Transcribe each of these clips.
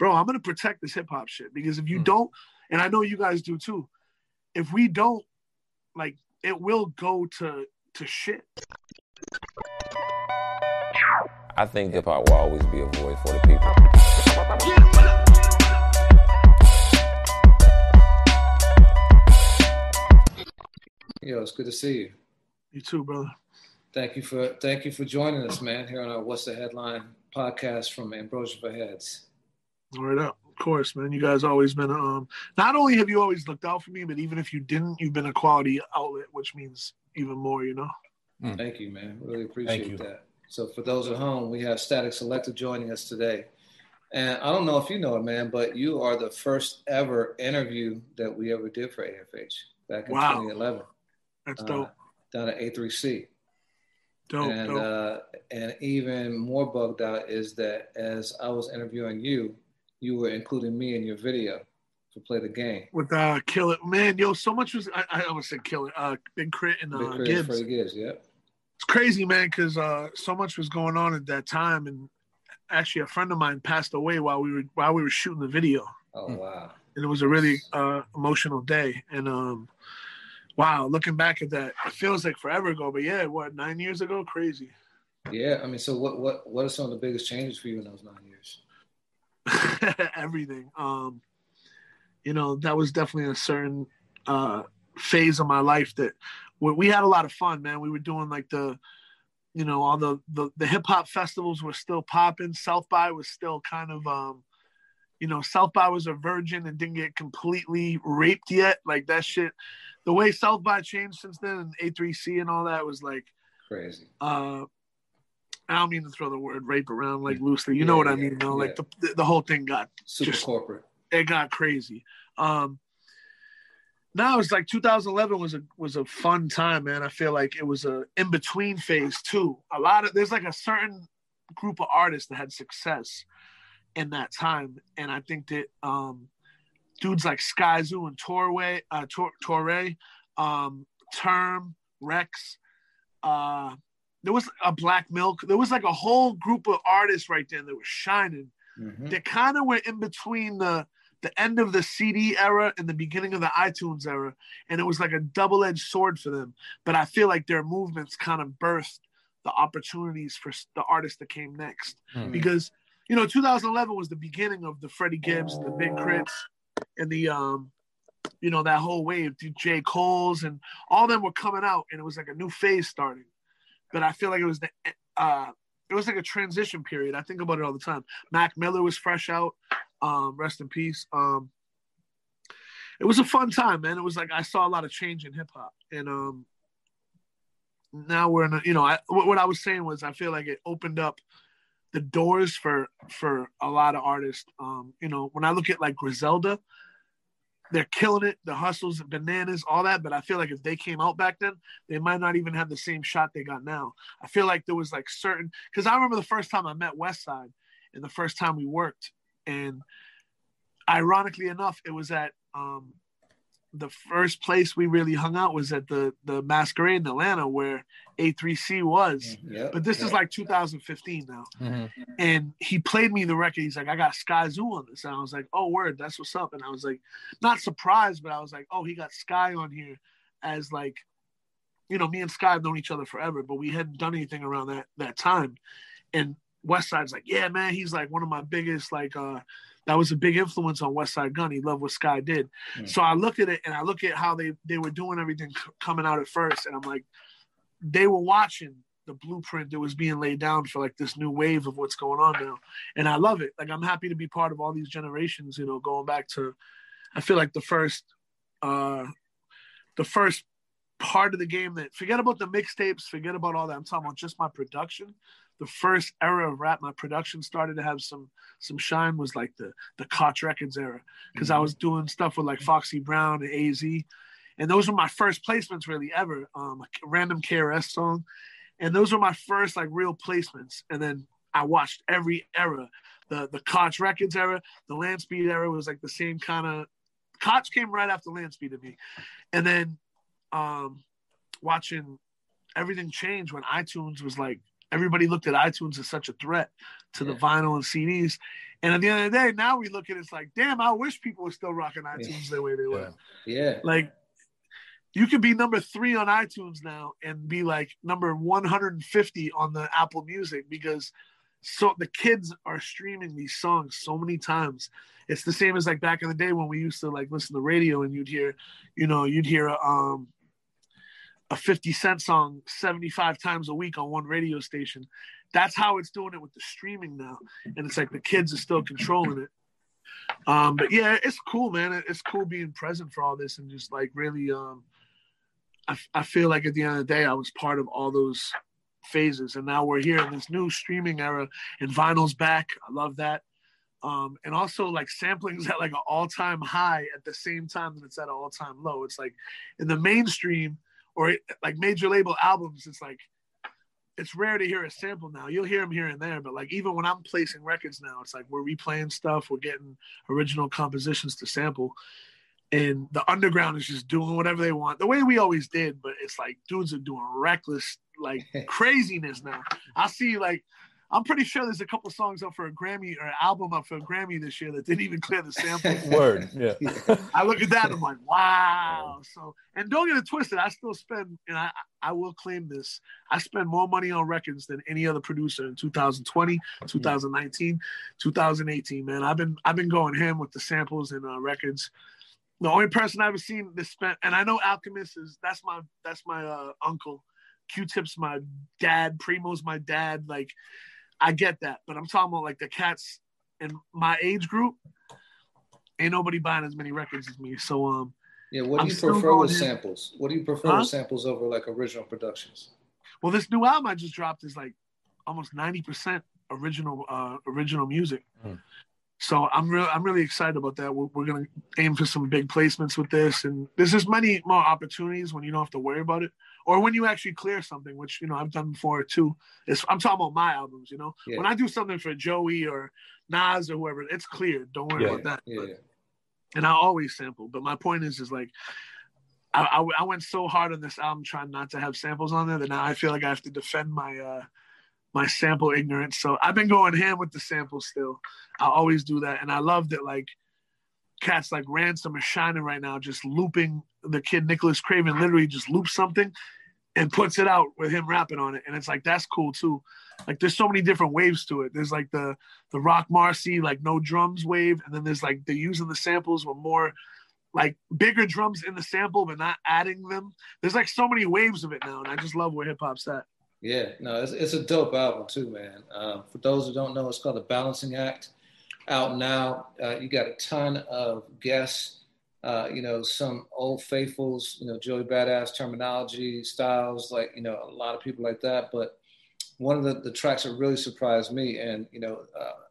bro, I'm gonna protect this hip hop shit because if you mm. don't, and I know you guys do too, if we don't, like, it will go to to shit. I think hip hop will always be a voice for the people. Yo, it's good to see you. You too, brother. Thank you for thank you for joining us, man, here on our What's the Headline podcast from Ambrosia for Heads. Right up. Of course, man. You guys always been um not only have you always looked out for me, but even if you didn't, you've been a quality outlet, which means even more, you know. Mm. Thank you, man. Really appreciate that. So for those at home, we have Statik Selektah joining us today. And I don't know if you know it, man, but you are the first ever interview that we ever did for AFH back in wow. 2011. That's dope. Uh, down at A3C. Dope, and dope. Uh, and even more bugged out is that as I was interviewing you, you were including me in your video to play the game. With uh Kill It. Man, yo, so much was I, I almost said Kill It. Uh Big K.R.I.T. and uh Big K.R.I.T. Gibbs. Freddie Gibbs, yeah. It's crazy, man, because uh so much was going on at that time and actually a friend of mine passed away while we were while we were shooting the video. Oh wow. And it was a really uh emotional day. And um wow, looking back at that, it feels like forever ago. But yeah, what, nine years ago? Crazy. Yeah, I mean, so what what what are some of the biggest changes for you in those nine years? everything. Um, you know, that was definitely a certain uh, phase of my life that we, we had a lot of fun, man. We were doing like the, you know, all the the, the hip hop festivals were still popping. South by was still kind of, um, you know, South by was a virgin and didn't get completely raped yet. Like that shit, the way South by changed since then and A3C and all that was like crazy. Uh, I don't mean to throw the word rape around like loosely. You yeah, know what I mean? though. Like the, the whole thing got super just, corporate. It got crazy. Um, now it's like 2011 was a was a fun time, man. I feel like it was a in between phase too. A lot of there's like a certain group of artists that had success in that time, and I think that um, dudes like Skyzoo and Torae, uh, Tor- Torae, um, Term, Reks, uh, there was a Black Milk. There was like a whole group of artists right there that were shining. Mm-hmm. They kind of were in between the the end of the CD era and the beginning of the iTunes era, and it was like a double edged sword for them. But I feel like their movements kind of birthed the opportunities for the artists that came next mm-hmm. because you know 2011 was the beginning of the Freddie Gibbs and the Big K.R.I.T.s and the um you know that whole wave, J. Cole's and all them were coming out, and it was like a new phase starting but I feel like it was the uh, it was like a transition period. I think about it all the time. Mac Miller was fresh out. Um, rest in peace. Um, it was a fun time, man. It was like I saw a lot of change in hip hop, and um, now we're in. A, you know, I, what I was saying was I feel like it opened up the doors for for a lot of artists. Um, you know, when I look at like Griselda, they're killing it. The hustles, bananas, all that. But I feel like if they came out back then, they might not even have the same shot they got now. I feel like there was like certain because I remember the first time I met Westside and the first time we worked, and ironically enough, it was at um, the first place we really hung out was at the the masquerade in Atlanta where A3C was. Mm, yep, but this yep. is like 2015 now. Mm-hmm. And he played me the record. He's like, I got Sky Skyzoo on this. And I was like, oh, word, that's what's up. And I was like, not surprised, but I was like, oh, he got Sky on here as like, you know, me and Sky have known each other forever, but we hadn't done anything around that that time. And Westside's like, yeah, man, he's like one of my biggest like uh that was a big influence on Westside Gunn. He loved what Sky did. Mm. So I look at it and I look at how they they were doing everything coming out at first, and I'm like, they were watching the blueprint that was being laid down for like this new wave of what's going on now, and I love it. Like I'm happy to be part of all these generations. You know, going back to, I feel like the first, uh, the first part of the game that forget about the mixtapes, forget about all that. I'm talking about just my production. The first era of rap, my production started to have some some shine was like the the Koch Records era because mm-hmm. I was doing stuff with like Foxy Brown and AZ, and those were my first placements really ever. Um, a random KRS song, and those were my first like real placements. And then I watched every era, the the Koch Records era, the Landspeed era was like the same kind of. Koch came right after Landspeed to me, and then um, watching everything change when iTunes was like everybody looked at iTunes as such a threat to yeah. the vinyl and CDs. And at the end of the day, now we look at it, it's like, damn, I wish people were still rocking iTunes yeah. the way they were. Yeah. Like you could be number three on iTunes now and be like number 150 on the Apple Music because so the kids are streaming these songs so many times. It's the same as like back in the day when we used to like listen to radio and you'd hear, you know, you'd hear um a 50 cent song 75 times a week on one radio station. That's how it's doing it with the streaming now. And it's like the kids are still controlling it. Um, but yeah, it's cool, man. It's cool being present for all this and just like really, um, I, I feel like at the end of the day, I was part of all those phases. And now we're here in this new streaming era and vinyl's back. I love that. Um, and also like sampling's at like an all-time high at the same time that it's at an all-time low. It's like in the mainstream, or like major label albums, it's like it's rare to hear a sample now. You'll hear them here and there, but like even when I'm placing records now, it's like we're replaying stuff, we're getting original compositions to sample, and the underground is just doing whatever they want, the way we always did. But it's like dudes are doing reckless like craziness now. I see like I'm pretty sure there's a couple songs up for a Grammy or an album up for a Grammy this year that didn't even clear the sample. Word, yeah. I look at that and I'm like, wow. So, and don't get it twisted. I still spend, and I, I will claim this. I spend more money on records than any other producer in 2020, 2019, 2018. Man, I've been, I've been going ham with the samples and uh, records. The only person I've ever seen this spent, and I know Alchemist is that's my, that's my uh, uncle. Q-Tip's my dad. Primo's my dad. Like I get that, but I'm talking about like the cats in my age group. Ain't nobody buying as many records as me. So um. Yeah, what do you prefer with in. samples? What do you prefer huh? with samples over like original productions? Well, this new album I just dropped is like almost ninety percent original uh original music. Hmm. So I'm real I'm really excited about that. We're, we're gonna aim for some big placements with this, and there's just many more opportunities when you don't have to worry about it or when you actually clear something, which you know I've done before too. It's, I'm talking about my albums. You know, yeah. when I do something for Joey or Nas or whoever, it's cleared. Don't worry yeah, about that. Yeah, but, and I always sample. But my point is, is like I, I, I, went so hard on this album trying not to have samples on there that now I feel like I have to defend my uh my sample ignorance. So I've been going ham with the samples still. I always do that, and I love that like cats like Ransom are shining right now, just looping the kid Nicholas Craven literally just loops something and puts it out with him rapping on it. And it's like that's cool too. Like there's so many different waves to it. There's like the the Rock Marcy, like no drums wave, and then there's like they're using the samples with more like bigger drums in the sample but not adding them. There's like so many waves of it now, and I just love where hip hop's at. Yeah, no, it's, it's a dope album too, man. Uh, for those who don't know, it's called The Balancing Act. Out now, uh, you got a ton of guests uh, you know, some old faithfuls, you know, Joey Badass Termanology, styles, like, you know, a lot of people like that. But one of the, the tracks that really surprised me, and, you know,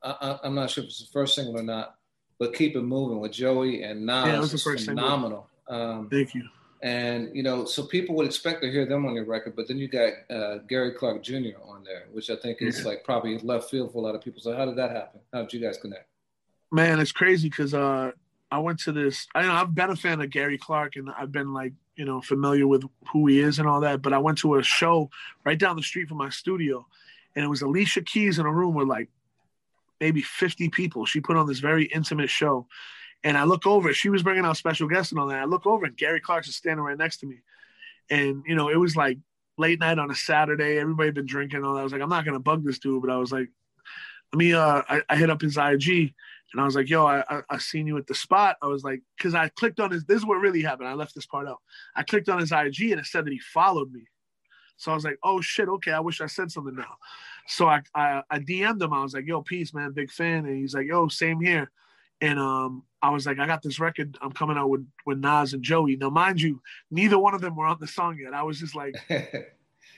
uh, I, am not sure if it's the first single or not, but Keep It Moving with Joey and Nas yeah, was the first phenomenal. Um, Thank you. And, you know, so people would expect to hear them on your record, but then you got uh, Gary Clark Jr. on there, which I think is yeah. like probably left field for a lot of people. So how did that happen? How did you guys connect? Man, it's crazy because uh, I went to this. I know I've been a fan of Gary Clark, and I've been like you know familiar with who he is and all that. But I went to a show right down the street from my studio, and it was Alicia Keys in a room with like maybe 50 people. She put on this very intimate show, and I look over. She was bringing out special guests and all that. I look over, and Gary Clark is standing right next to me, and you know it was like late night on a Saturday. Everybody had been drinking and all that. I was like, I'm not gonna bug this dude, but I was like, let me. Uh, I, I hit up his IG and I was like, yo, I, I, I seen you at the spot. I was like, because I clicked on his, this is what really happened. I left this part out. I clicked on his IG and it said that he followed me. So I was like, oh shit, okay, I wish I said something now. So I, I, I DM'd him. I was like, yo, peace, man, big fan. And he's like, yo, same here. and um, I was like, I got this record. I'm coming out with with Nas and Joey. Now, mind you, neither one of them were on the song yet. I was just like,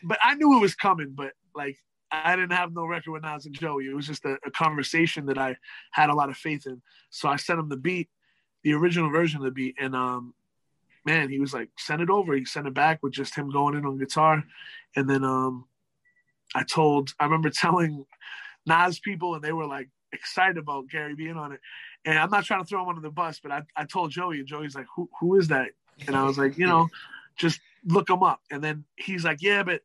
but I knew it was coming. But like, I didn't have no record with Nas and Joey. It was just a, a conversation that I had a lot of faith in. So I sent him the beat, the original version of the beat, and um, man, he was like, send it over. He sent it back with just him going in on guitar, and then um, I told, I remember telling Nas people, and they were like excited about Gary being on it. And I'm not trying to throw him under the bus, but I, I told Joey, and Joey's like, who, who is that? And I was like, you know, just look him up. And then he's like, yeah, but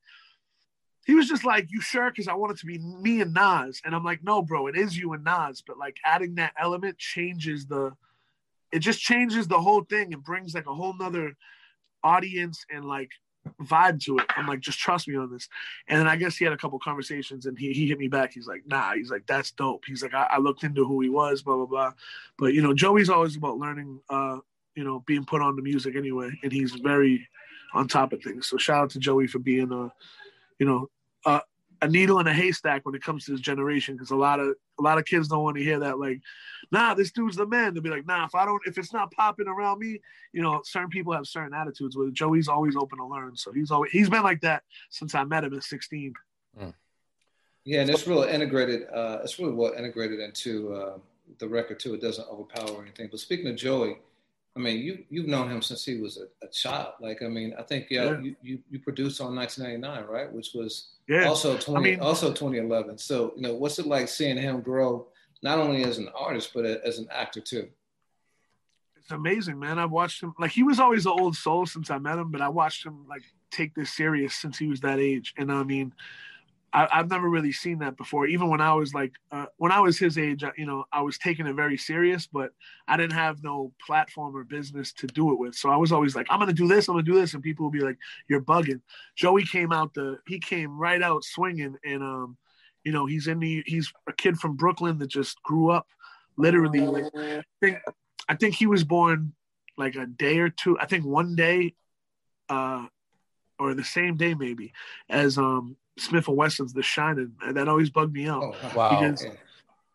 he was just like, you sure? Because I want it to be me and Nas. And I'm like, no, bro, it is you and Nas. But like adding that element changes the, it just changes the whole thing and brings like a whole nother audience and like vibe to it. I'm like, just trust me on this. And then I guess he had a couple conversations and he, he hit me back. He's like, nah, he's like, that's dope. He's like, I, I looked into who he was, blah, blah, blah. But, you know, Joey's always about learning, uh, you know, being put on the music anyway. And he's very on top of things. So shout out to Joey for being, a, you know, uh, a needle in a haystack when it comes to this generation because a lot of a lot of kids don't want to hear that like nah this dude's the man. They'll be like nah if i don't if it's not popping around me you know certain people have certain attitudes with joey's always open to learn so he's always he's been like that since i met him at 16 mm. yeah and it's really integrated uh it's really well integrated into uh the record too. It doesn't overpower anything. But speaking of joey I mean, you you've known him since he was a, a child. Like, I mean, I think yeah, yeah. You, you, you produced on 1999, right? Which was yeah. also 20 I mean, also 2011. So you know, what's it like seeing him grow not only as an artist but as an actor too? It's amazing, man. I've watched him like he was always an old soul since I met him, but I watched him like take this serious since he was that age. And I mean, I, have never really seen that before. Even when I was like, uh, when I was his age, you know, I was taking it very serious, but I didn't have no platform or business to do it with. So I was always like, I'm gonna do this, I'm gonna do this, and people would be like, "You're bugging." Joey came out the, he came right out swinging, and um, you know, he's in the, he's a kid from Brooklyn that just grew up, literally. Like, I think, I think he was born like a day or two. I think one day, uh, or the same day maybe, as um Smith and Wesson's Dah Shinin', and that always bugged me out. Oh, wow. Because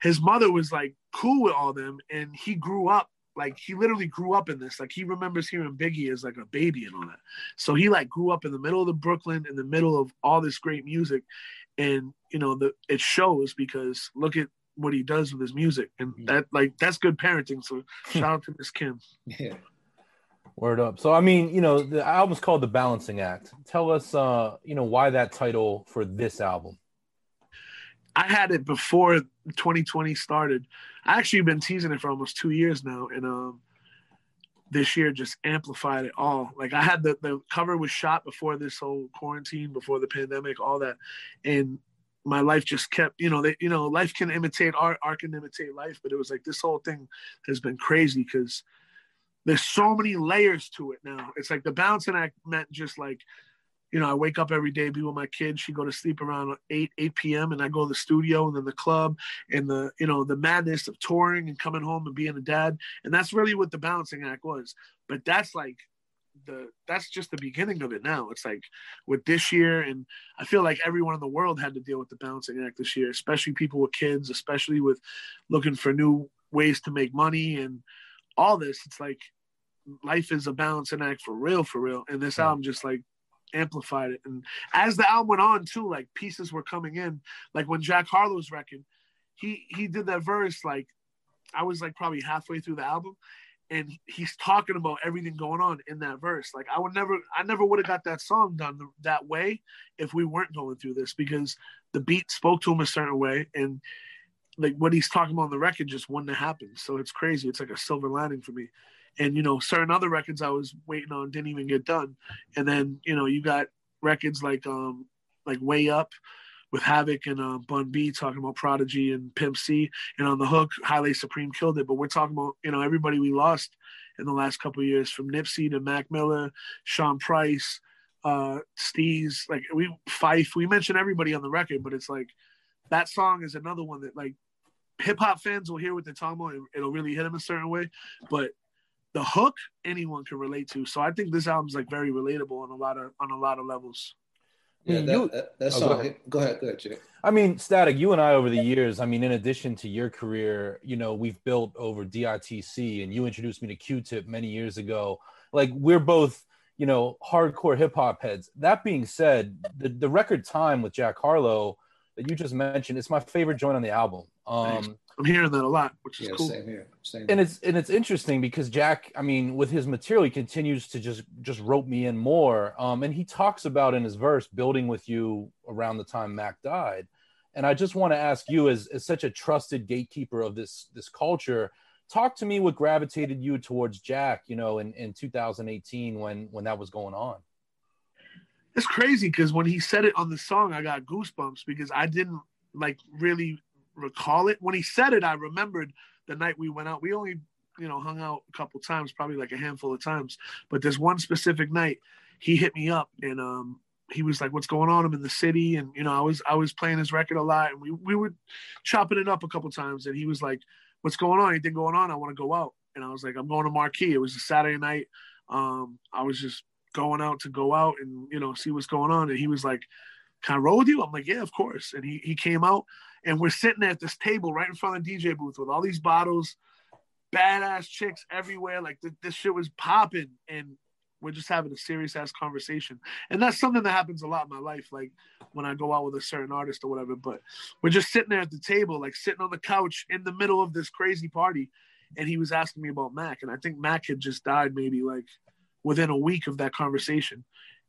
his mother was like cool with all them, and he grew up like he literally grew up in this. Like he remembers hearing Biggie as like a baby and all that. So he like grew up in the middle of the Brooklyn, in the middle of all this great music, and you know the it shows because look at what he does with his music, and mm-hmm. that like that's good parenting. So shout out to Miss Kim. Yeah. Word up. So I mean, you know, the album's called The Balancing Act. Tell us uh, you know, why that title for this album. I had it before 2020 started. I actually been teasing it for almost 2 years now and um this year just amplified it all. Like I had the the cover was shot before this whole quarantine, before the pandemic, all that. And my life just kept, you know, they, you know, life can imitate art, art can imitate life, but it was like this whole thing has been crazy because there's so many layers to it now. It's like the balancing act meant just like, you know, I wake up every day, be with my kids. She go to sleep around eight eight p.m. and I go to the studio and then the club and the you know the madness of touring and coming home and being a dad. And that's really what the balancing act was. But that's like the that's just the beginning of it now. It's like with this year, and I feel like everyone in the world had to deal with the balancing act this year, especially people with kids, especially with looking for new ways to make money and all this, it's like life is a balancing act for real, for real. And this album just like amplified it. And as the album went on too, like pieces were coming in. Like when Jack Harlow's record, he he did that verse like I was like probably halfway through the album and he's talking about everything going on in that verse. Like I would never, I never would have got that song done that way if we weren't going through this because the beat spoke to him a certain way, and like what he's talking about on the record just wouldn't have happened. So it's crazy. It's like a silver lining for me. And you know, certain other records I was waiting on didn't even get done. And then you know, you got records like um like Way Up with Havoc and uh, Bun B talking about Prodigy and Pimp C, and on the hook, Haile Supreme killed it. But we're talking about you know everybody we lost in the last couple years, from Nipsey to Mac Miller, Sean Price, uh, Steez, like we Phife. We mentioned everybody on the record, but it's like that song is another one that like hip hop fans will hear what they're talking about. It'll really hit them a certain way, but the hook anyone can relate to. So I think this album's like very relatable on a lot of on a lot of levels. Yeah, that, you, that, that, song. Oh, go, ahead. go ahead, go ahead, Jay. I mean, Statik, you and I over the years, I mean, in addition to your career, you know, we've built over DITC and you introduced me to Q-Tip many years ago. Like we're both, you know, hardcore hip hop heads. That being said, the, the record time with Jack Harlow that you just mentioned, it's my favorite joint on the album. Um, I'm hearing that a lot, which is yeah, cool. Same here. Same and it's and it's interesting because Jack, I mean, with his material, he continues to just just rope me in more. Um, and he talks about in his verse building with you around the time Mac died. And I just want to ask you, as, as such a trusted gatekeeper of this this culture, talk to me what gravitated you towards Jack, you know, in, in 2018 when when that was going on. It's crazy because when he said it on the song, I got goosebumps because I didn't like really recall it. When he said it, I remembered the night we went out. We only, you know, hung out a couple times, probably like a handful of times. But this one specific night, he hit me up and um he was like, "What's going on? I'm in the city." And you know, I was I was playing his record a lot, and we we were chopping it up a couple times. And he was like, "What's going on? Anything going on? I want to go out." And I was like, "I'm going to Marquee." It was a Saturday night. Um, I was just going out to go out and you know see what's going on. And he was like, "Can I roll with you?" I'm like, "Yeah, of course." And he he came out and we're sitting at this table right in front of the DJ booth with all these bottles, badass chicks everywhere. Like th- this shit was popping, and we're just having a serious ass conversation. And that's something that happens a lot in my life, like when I go out with a certain artist or whatever. But we're just sitting there at the table, like sitting on the couch in the middle of this crazy party, and he was asking me about Mac, and I think Mac had just died maybe like within a week of that conversation,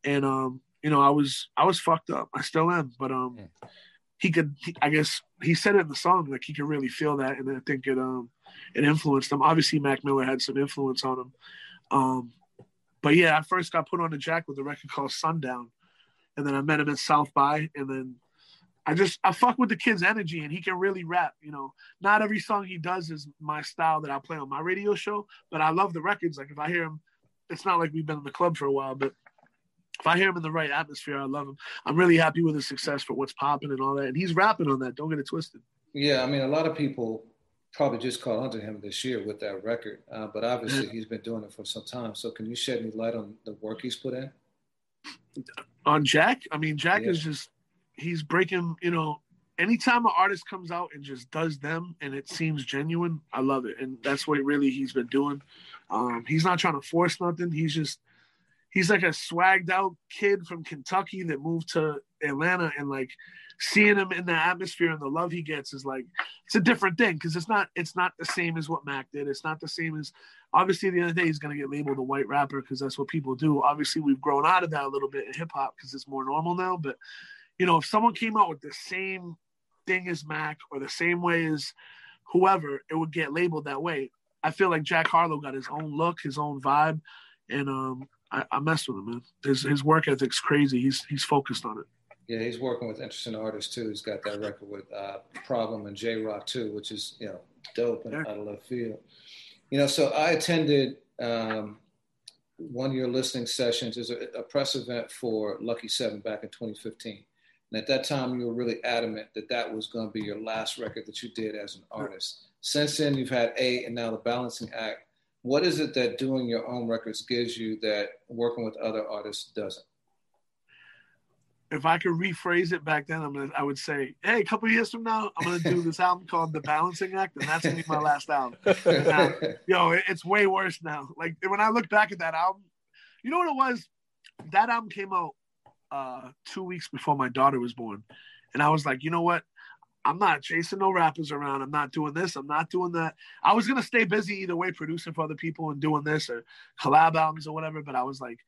and um, you know, I was I was fucked up. I still am, but um. Yeah. he could he, i guess he said it in the song like he could really feel that. And i think it um it influenced him. Obviously mac miller had some influence on him. Um but yeah i first got put on the jack with a record called sundown. And then i met him at south by. And then i just i fuck with the kid's energy and he can really rap you know. Not every song he does is my style that i play on my radio show but i love the records. Like if i hear him it's not like we've been in the club for a while but if I hear him in the right atmosphere, I love him. I'm really happy with his success for what's popping and all that. And he's rapping on that. Don't get it twisted. Yeah, I mean, a lot of people probably just caught onto him this year with that record, uh, but obviously yeah. he's been doing it for some time. So, can you shed any light on the work he's put in? On Jack, I mean, Jack yeah. is just he's breaking. You know, anytime an artist comes out and just does them and it seems genuine, I love it, and that's what really he's been doing. Um, he's not trying to force nothing. He's just he's like a swagged out kid from Kentucky that moved to Atlanta and like seeing him in the atmosphere and the love he gets is like it's a different thing because it's not it's not the same as what Mac did. It's not the same as obviously the other day he's gonna get labeled a white rapper because that's what people do. Obviously we've grown out of that a little bit in hip hop because it's more normal now. But you know, if someone came out with the same thing as Mac or the same way as whoever, it would get labeled that way. I feel like Jack Harlow got his own look, his own vibe, and um, I, I mess with him, man. His his work ethic's crazy. He's he's focused on it. Yeah, he's working with interesting artists too. He's got that record with uh, Problem and Jay Rock too, which is you know dope and yeah. out of left field. You know, so I attended um, one of your listening sessions is a, a, press event for Lucky Seven back in 2015. And at that time, you were really adamant that that was going to be your last record that you did as an artist. Since then, you've had eight, and now the Balancing Act what is it that doing your own records gives you that working with other artists doesn't? If I could rephrase it back then, I'm gonna, I would say, hey, a couple years from now, I'm gonna do this album called The Balancing Act, and that's gonna be my last album. Now, yo, it's way worse now. Like when I look back at that album, you know what it was? That album came out uh, two weeks before my daughter was born, and I was like, you know what? I'm not chasing no rappers around. I'm not doing this. I'm not doing that. I was gonna stay busy either way, producing for other people and doing this or collab albums or whatever. But I was like,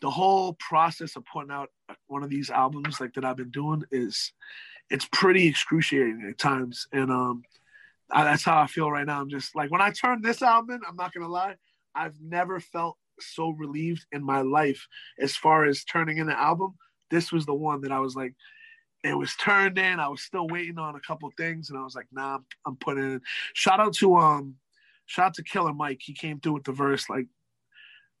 the whole process of putting out one of these albums like that I've been doing is, it's pretty excruciating at times. And um, I, that's how I feel right now. I'm just like when I turn this album in, I'm not gonna lie, I've never felt so relieved in my life as far as turning in an album. This was the one that I was like, it was turned in. I was still waiting on a couple things, and I was like, "Nah, I'm, putting it." In. Shout out to um, shout out to Killer Mike. He came through with the verse like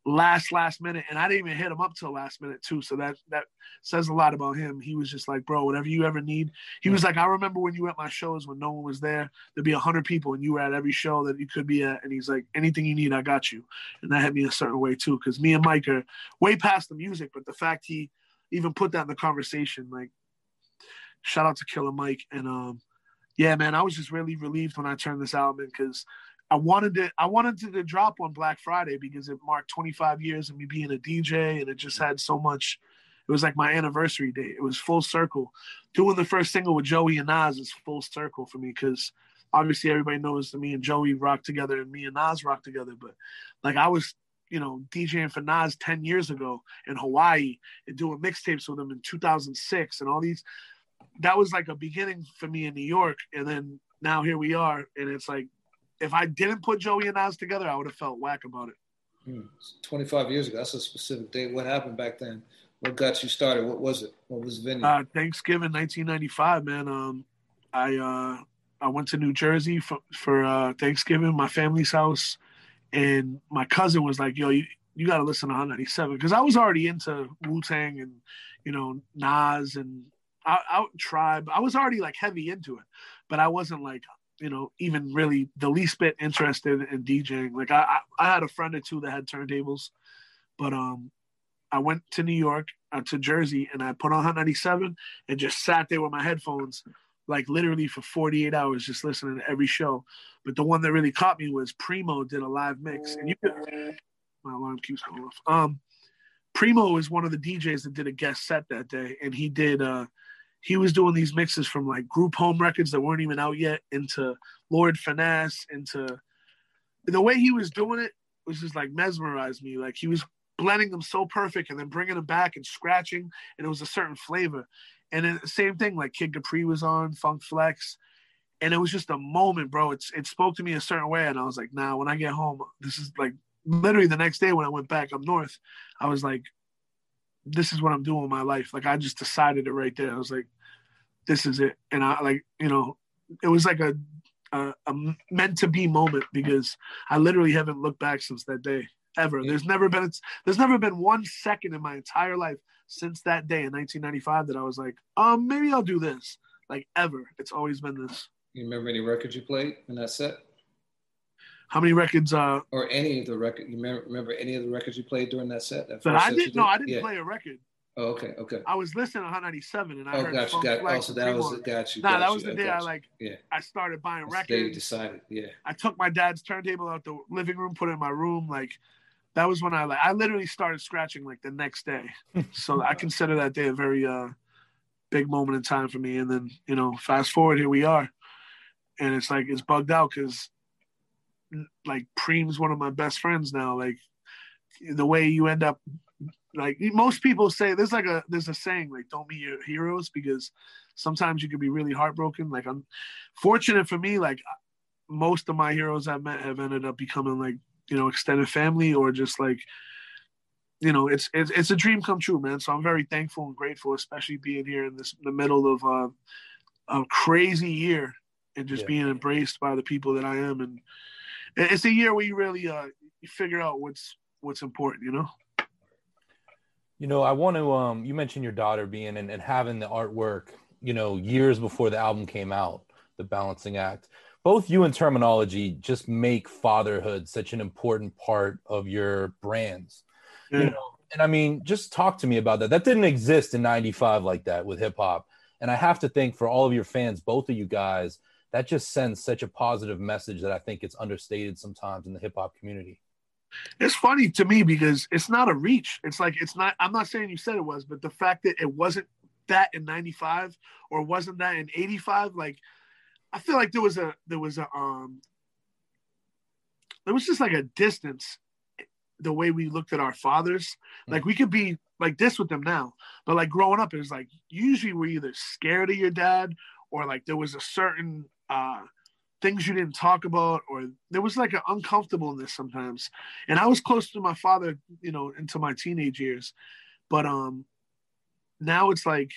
last last minute, and I didn't even hit him up till last minute too. So that that says a lot about him. He was just like, "Bro, whatever you ever need." He was like, "I remember when you were at my shows when no one was there. There'd be hundred people, and you were at every show that you could be at." And he's like, "Anything you need, I got you." And that hit me a certain way too, because me and Mike are way past the music, but the fact he even put that in the conversation. Like, shout out to Killer Mike and um, yeah, man, I was just really relieved when I turned this album in because I wanted it. I wanted to, to drop on Black Friday because it marked 25 years of me being a DJ, and it just had so much. It was like my anniversary date. It was full circle. Doing the first single with Joey and Nas is full circle for me because obviously everybody knows that me and Joey rock together and me and Nas rock together. But like I was, you know, DJing for Nas 10 years ago in Hawaii and doing mixtapes with him in 2006 and all these. That was like a beginning for me in New York. And then now here we are. And it's like, if I didn't put Joey and Nas together, I would have felt whack about it. Hmm. 25 years ago. That's a specific date. What happened back then? What got you started? What was it? What was the venue? Uh, Thanksgiving 1995, man. Um, I uh, I went to New Jersey for, for uh, Thanksgiving, my family's house, and my cousin was like, "Yo, you, you got to listen to Hot 97," because I was already into Wu Tang and you know Nas and out, out Tribe. I was already like heavy into it, but I wasn't like you know even really the least bit interested in DJing. Like I, I, I had a friend or two that had turntables, but um, I went to New York, uh, to Jersey, and I put on Hot 97 and just sat there with my headphones like literally for 48 hours just listening to every show. But the one that really caught me was Primo did a live mix. And you could, my alarm keeps going off. Um, Primo is one of the DJs that did a guest set that day. And he did, uh, he was doing these mixes from like group home records that weren't even out yet into Lord Finesse, into the way he was doing it was just like mesmerized me. Like he was blending them so perfect and then bringing them back and scratching, and it was a certain flavor. And then the same thing, like Kid Capri was on, Funk Flex. And it was just a moment, bro. It's it spoke to me a certain way. And I was like, nah, when I get home, this is like literally the next day when I went back up north, I was like, this is what I'm doing with my life. Like I just decided it right there. I was like, this is it. And I like, you know, it was like a, a, a meant to be moment because I literally haven't looked back since that day ever. There's never been there's never been one second in my entire life since that day in 1995 that I was like, um, maybe I'll do this. Like ever, it's always been this. You remember any records you played in that set? How many records? Uh, or any of the record? You remember, remember any of the records you played during that set? That, I didn't. No, I didn't yeah. play a record. Oh, okay, okay. I was listening to Hot 97 and I oh, heard got you, got, oh, so that was, got you. Nah, got that you, was the day I like, yeah. I started buying That's records. The day you decided, yeah. I took my dad's turntable out the living room, put it in my room. Like, that was when I like I literally started scratching like the next day. so I consider that day a very uh big moment in time for me. And then, you know, fast forward here we are. And it's like it's bugged out because like Preem's one of my best friends now. Like the way you end up like most people say there's like a there's a saying like don't meet your heroes because sometimes you can be really heartbroken. Like I'm fortunate for me, like most of my heroes I've met have ended up becoming like you know extended family or just like you know it's it's, it's a dream come true man so i'm very thankful and grateful especially being here in this in the middle of uh, a crazy year and just yeah. being embraced by the people that i am and it's a year where you really uh you figure out what's what's important you know you know i want to um you mentioned your daughter being and, and having the artwork you know years before the album came out the balancing act. Both you and Termanology just make fatherhood such an important part of your brands. Yeah. you know and i mean just talk to me about that. That didn't exist in 95 like that with hip-hop and i have to think for all of your fans both of you guys that just sends such a positive message that i think it's understated sometimes in the hip-hop community it's funny to me because it's not a reach it's like it's not i'm not saying you said it was but the fact that it wasn't that in 95 or wasn't that in 85 like I feel like there was a there was a um there was just like a distance the way we looked at our fathers. Hmm. Like we could be like this with them now, but like growing up, it was like usually we're either scared of your dad or like there was a certain uh things you didn't talk about or there was like an uncomfortableness sometimes. And I was close to my father, you know, into my teenage years. But um now it's like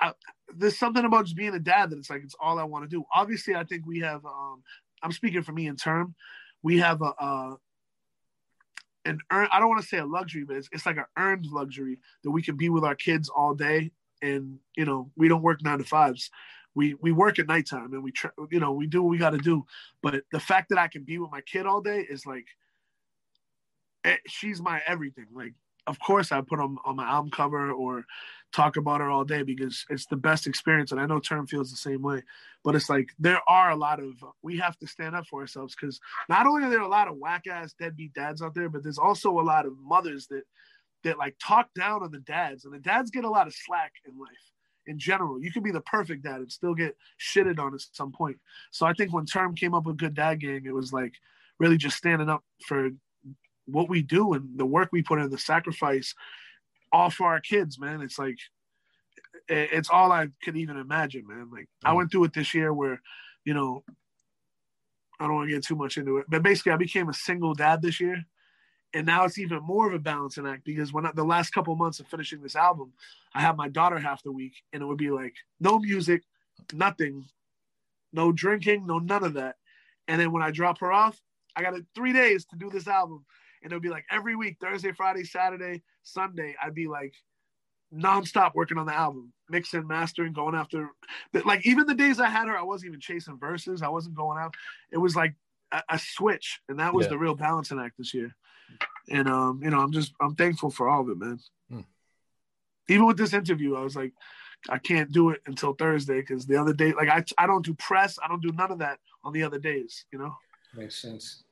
I, there's something about just being a dad that it's like it's all I want to do. Obviously, I think we have. Um, I'm speaking for me in term. We have a, a an earn. I don't want to say a luxury, but it's, it's like an earned luxury that we can be with our kids all day, and you know we don't work nine to fives. We we work at nighttime and we try, you know we do what we got to do. But the fact that I can be with my kid all day is like, it, eh, she's my everything. Like of course I put them on my album cover or talk about her all day because it's the best experience. And I know Term feels the same way. But it's like there are a lot of we have to stand up for ourselves because not only are there a lot of whack ass deadbeat dads out there, but there's also a lot of mothers that that like talk down on the dads, and the dads get a lot of slack in life in general. You can be the perfect dad and still get shitted on at some point. So I think when Term came up with Good Dad Gang, it was like really just standing up for what we do and the work we put in, the sacrifice, all for our kids, man. It's like it's all I could even imagine, man. Like I mm. went through it this year where, you know, I don't want to get too much into it, but basically I became a single dad this year. And now it's even more of a balancing act because when I, the last couple months of finishing this album, I have my daughter half the week and it would be like no music, nothing, no drinking, no none of that. And then when I drop her off, I got three days to do this album. And it'll be like every week, Thursday, Friday, Saturday, Sunday, I'd be like nonstop working on the album, mixing, mastering, going after. Like even the days I had her, I wasn't even chasing verses. I wasn't going out. It was like a, a switch, and that was yeah. the real balancing act this year. And um, you know, I'm just I'm thankful for all of it, man. Hmm. Even with this interview, I was like, I can't do it until Thursday because the other day, like I I don't do press, I don't do none of that on the other days. You know. Makes sense.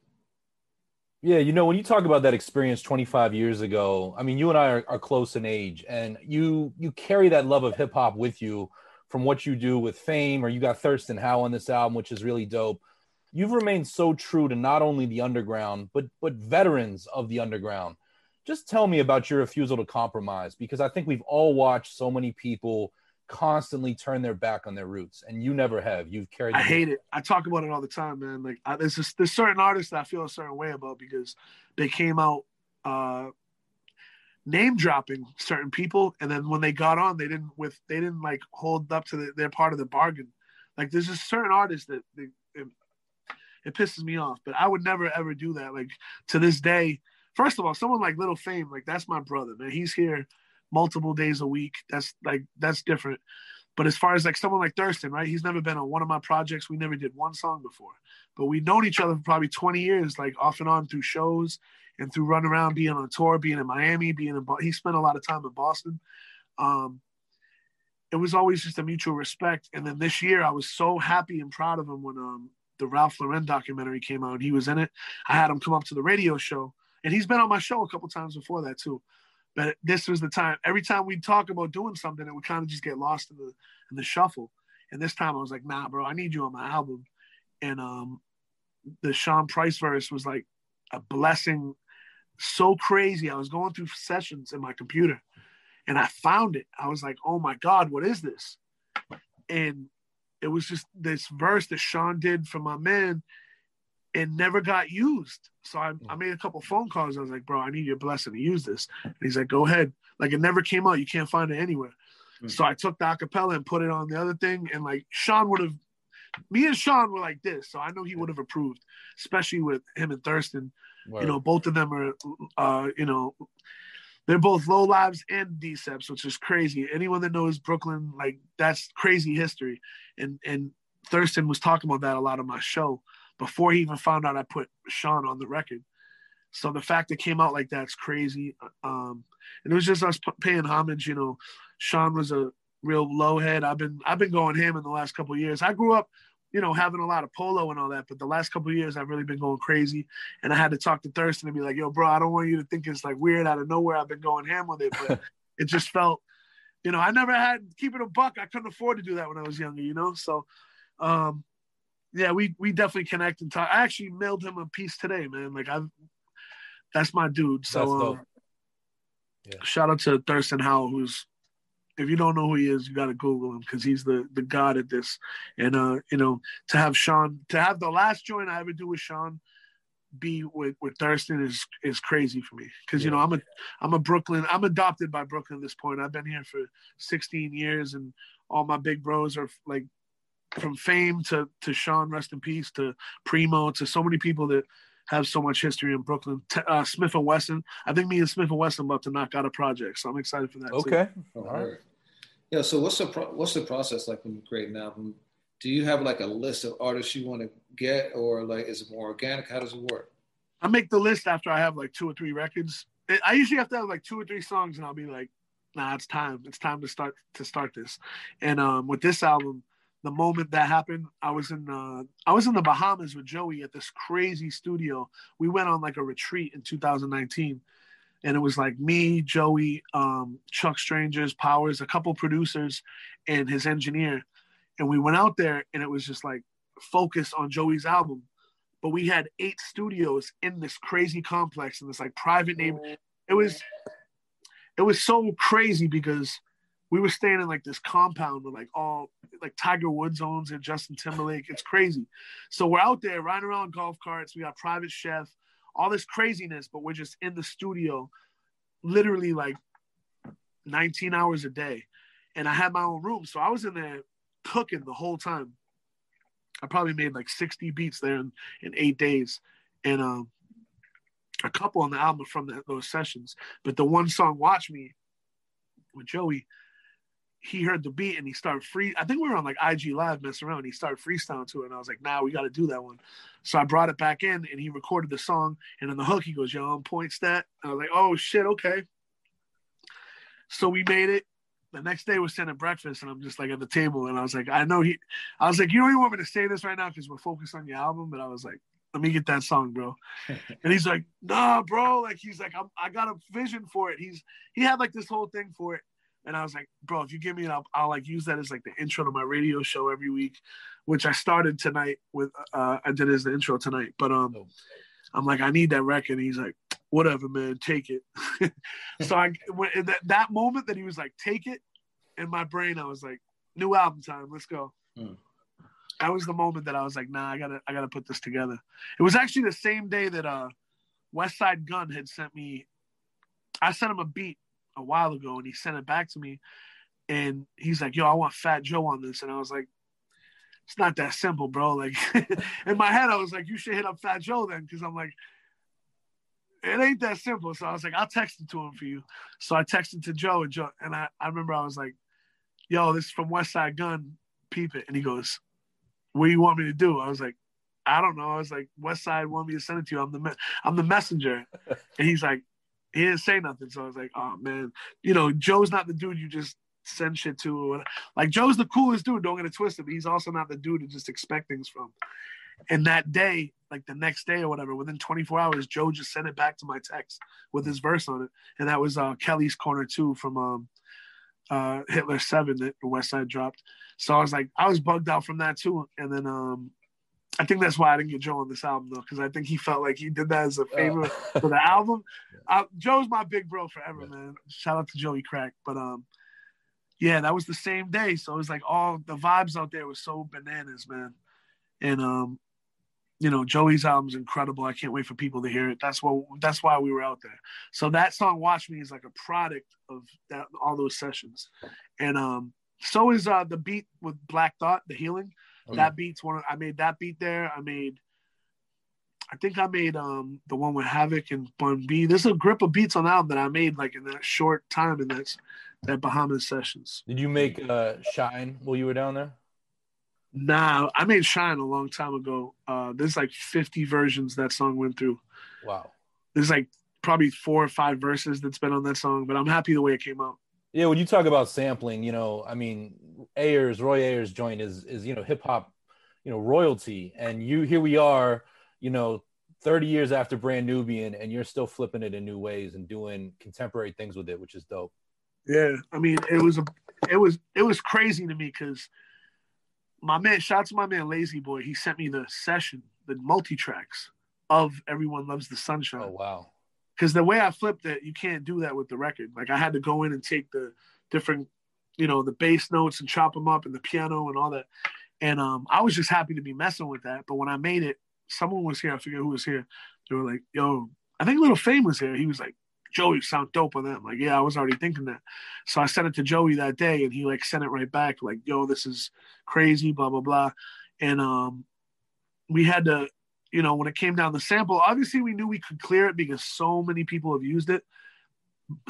Yeah, you know, when you talk about that experience 25 years ago, I mean, you and I are, are close in age, and you you carry that love of hip hop with you from what you do with Fame, or you got Thirstin Howl on this album, which is really dope. You've remained so true to not only the underground, but but veterans of the underground. Just tell me about your refusal to compromise, because I think we've all watched so many people constantly turn their back on their roots, and you never have. You've carried. I hate it. I talk about it all the time, man. Like I, there's just, there's certain artists that I feel a certain way about because they came out uh, name dropping certain people, and then when they got on, they didn't with they didn't like hold up to the, their part of the bargain. Like there's just certain artists that they, it, pisses me off, but I would never ever do that. Like to this day, first of all, someone like Lil' Fame, like that's my brother, man. He's here multiple days a week. That's like that's different. But as far as like someone like Thirstin, right? He's never been on one of my projects. We never did one song before, but we've known each other for probably 20 years, like off and on through shows and through running around, being on tour, being in Miami, being in. He spent a lot of time in Boston. Um, it was always just a mutual respect. And then this year, I was so happy and proud of him when um, the Ralph Lauren documentary came out. He was in it. I had him come up to the radio show, and he's been on my show a couple times before that too. But this was the time. Every time we talk about doing something, it would kind of just get lost in the in the shuffle. And this time, I was like, "Nah, bro, I need you on my album." And um, the Sean Price verse was like a blessing, so crazy. I was going through sessions in my computer, and I found it. I was like, "Oh my God, what is this?" And it was just this verse that Sean did for my man and never got used. So I, I made a couple phone calls. I was like, bro, I need your blessing to use this. And he's like, go ahead. Like it never came out. You can't find it anywhere. Mm-hmm. So I took the acapella and put it on the other thing. And like Sean would have, me and Sean were like this. So I know he would have approved, especially with him and Thirstin. You know, both of them are, uh, you know, they're both Lo Lifes and DCEPs, which is crazy. Anyone that knows Brooklyn, like that's crazy history. And and Thirstin was talking about that a lot on my show before he even found out I put Sean on the record. So the fact that came out like that's crazy. Um, and it was just us paying homage. You know, Sean was a real low head. I've been I've been going ham in the last couple years. I grew up, you know, having a lot of polo and all that, but the last couple years I've really been going crazy. And I had to talk to Thirstin and be like, "Yo, bro, I don't want you to think it's like weird out of nowhere. I've been going ham with it, but it just felt, you know, I never had keep it a buck. I couldn't afford to do that when I was younger, you know. So, um, yeah, we we definitely connect and talk. I actually mailed him a piece today, man. Like I, that's my dude. So um, yeah. shout out to Thirstin Howl, who's if you don't know who he is, you got to Google him because he's the the god at this. And uh, you know, to have Sean, to have the last joint I ever do with Sean be with with Thirstin is is crazy for me because yeah. you know I'm a I'm a Brooklyn I'm adopted by Brooklyn at this point. I've been here for 16 years and all my big bros are like from fame to to Sean, rest in peace, to Primo, to so many people that have so much history in Brooklyn. Uh, Smif-N-Wessun. I think me and Smif-N-Wessun about to knock out a project, so I'm excited for that. Okay, too. all right. Yeah. So what's the pro- what's the process like when you create an album? Do you have like a list of artists you want to get, or like is it more organic? How does it work? I make the list after I have like two or three records, I usually have to have like two or three songs, and I'll be like, "Nah, it's time. It's time to start to start this." And um, with this album, the moment that happened, I was in uh, I was in the Bahamas with Joey at this crazy studio. We went on like a retreat in 2019, and it was like me, Joey, um, Chuck Strangers, Powers, a couple producers, and his engineer, and we went out there, and it was just like focused on Joey's album but we had eight studios in this crazy complex in this like private name. It was it was so crazy because we were staying in like this compound with like all like Tiger Woods owns and Justin Timberlake. It's crazy. So we're out there riding around golf carts. We got private chef, all this craziness, but we're just in the studio, literally like 19 hours a day. And I had my own room, so I was in there cooking the whole time. I probably made like 60 beats there in, in eight days. And um, a couple on the album from the, those sessions. But the one song, Watch Me, with Joey, he heard the beat and he started free. I think we were on like IG Live messing around. he started freestyling to it. And I was like, nah, we got to do that one. So I brought it back in and he recorded the song. And in the hook, he goes, yo, on point stat. And I was like, oh shit, okay. So we made it the next day we're sitting breakfast and I'm just like at the table and I was like, I know he, I was like, you don't even want me to say this right now because we're focused on your album, but I was like, let me get that song, bro. and he's like, nah, bro. Like he's like, I'm, I got a vision for it. He's he had like this whole thing for it, and I was like, bro, if you give me it, I'll, I'll like use that as like the intro to my radio show every week, which I started tonight with. Uh, I did it as the intro tonight, but um, oh. I'm like, I need that record. And he's like, whatever, man, take it. so I that, that moment that he was like, take it, in my brain, I was like, new album time, let's go. Mm. That was the moment that I was like, nah, I gotta, I gotta put this together. It was actually the same day that uh, Westside Gunn had sent me. I sent him a beat a while ago, and he sent it back to me, and he's like, "Yo, I want Fat Joe on this," and I was like, "It's not that simple, bro." Like in my head, I was like, "You should hit up Fat Joe then," because I'm like, it ain't that simple. So I was like, I'll text it to him for you. So I texted to Joe and Joe, and I, I remember I was like, yo, this is from Westside Gunn, peep it. And he goes, what do you want me to do? I was like, I don't know. I was like, Westside want me to send it to you. I'm the, me- I'm the messenger. and he's like, he didn't say nothing. So I was like, oh man, you know, Joe's not the dude you just send shit to. Like Joe's the coolest dude. Don't get it twisted. But he's also not the dude to just expect things from. And that day, like the next day or whatever, within 24 hours, Joe just sent it back to my text with his verse on it. And that was uh, Kelly's Corner 2 from um, uh, Hitler 7 that the Westside dropped. So I was like, I was bugged out from that too. And then um, I think that's why I didn't get Joe on this album though, because I think he felt like he did that as a favor oh. for the album. Uh, Joe's my big bro forever, yeah. man. Shout out to Joey Crack. But um, yeah, that was the same day. So it was like all the vibes out there was so bananas, man. And um, you know, Joey's album's incredible. I can't wait for people to hear it. That's what that's why we were out there. So that song "Watch Me" is like a product of that all those sessions, and um, so is uh the beat with Black Thought, the healing. Oh, that beat's one. I made that beat there. I made. I think I made um the one with Havoc and Bun B. There's a grip of beats on album that I made like in that short time in that that Bahamas sessions. Did you make uh Shine while you were down there? Nah, I made Shine a long time ago. Uh, there's like 50 versions that song went through. Wow. There's like probably four or five verses that's been on that song, but I'm happy the way it came out. Yeah, when you talk about sampling, you know, I mean, Ayers, Roy Ayers joint is is you know hip hop, you know, royalty, and you here we are, you know, 30 years after Brand Nubian, and you're still flipping it in new ways and doing contemporary things with it, which is dope. Yeah, I mean, it was a, it was it was crazy to me because my man, shout out to my man Lazy Boy. He sent me the session, the multi tracks of Everyone Loves the Sunshine. Oh wow. Because the way I flipped it, you can't do that with the record. Like I had to go in and take the different, you know, the bass notes and chop them up and the piano and all that. And um, I was just happy to be messing with that. But when I made it, someone was here. I forget who was here. They were like, "Yo, I think Lil' Fame was here." He was like, Joey sound dope on that. I'm like, yeah, I was already thinking that. So I sent it to Joey that day and he like sent it right back, like, yo, this is crazy, blah, blah, blah. And um we had to, you know, when it came down the sample, obviously we knew we could clear it because so many people have used it.